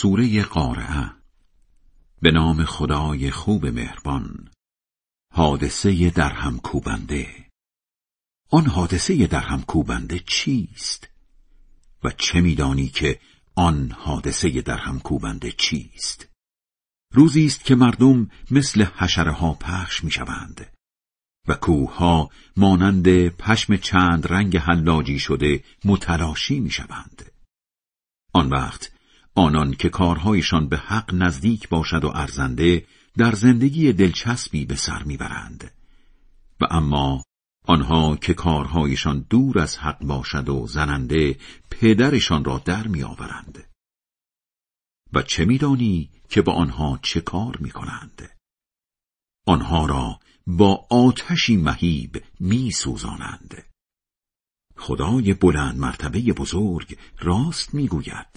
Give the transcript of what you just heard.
سوره قارعه به نام خدای خوب مهربان حادثه در هم کوبنده. آن حادثه در هم کوبنده چیست؟ و چه میدانی که آن حادثه در هم کوبنده چیست؟ روزی است که مردم مثل حشره ها پخش می‌شوند و کوه مانند پشم چند رنگ حلاجی شده متلاشی می‌شوند. آن وقت آنان که کارهایشان به حق نزدیک باشد و ارزنده در زندگی دلچسبی به سر می‌برند. و اما آنها که کارهایشان دور از حق باشد و زننده پدرشان را در میآورند. و چه میدانی که با آنها چه کار می‌کنند؟ آنها را با آتشی مهیب میسوزانند. خدای بلند مرتبه بزرگ راست می‌گوید.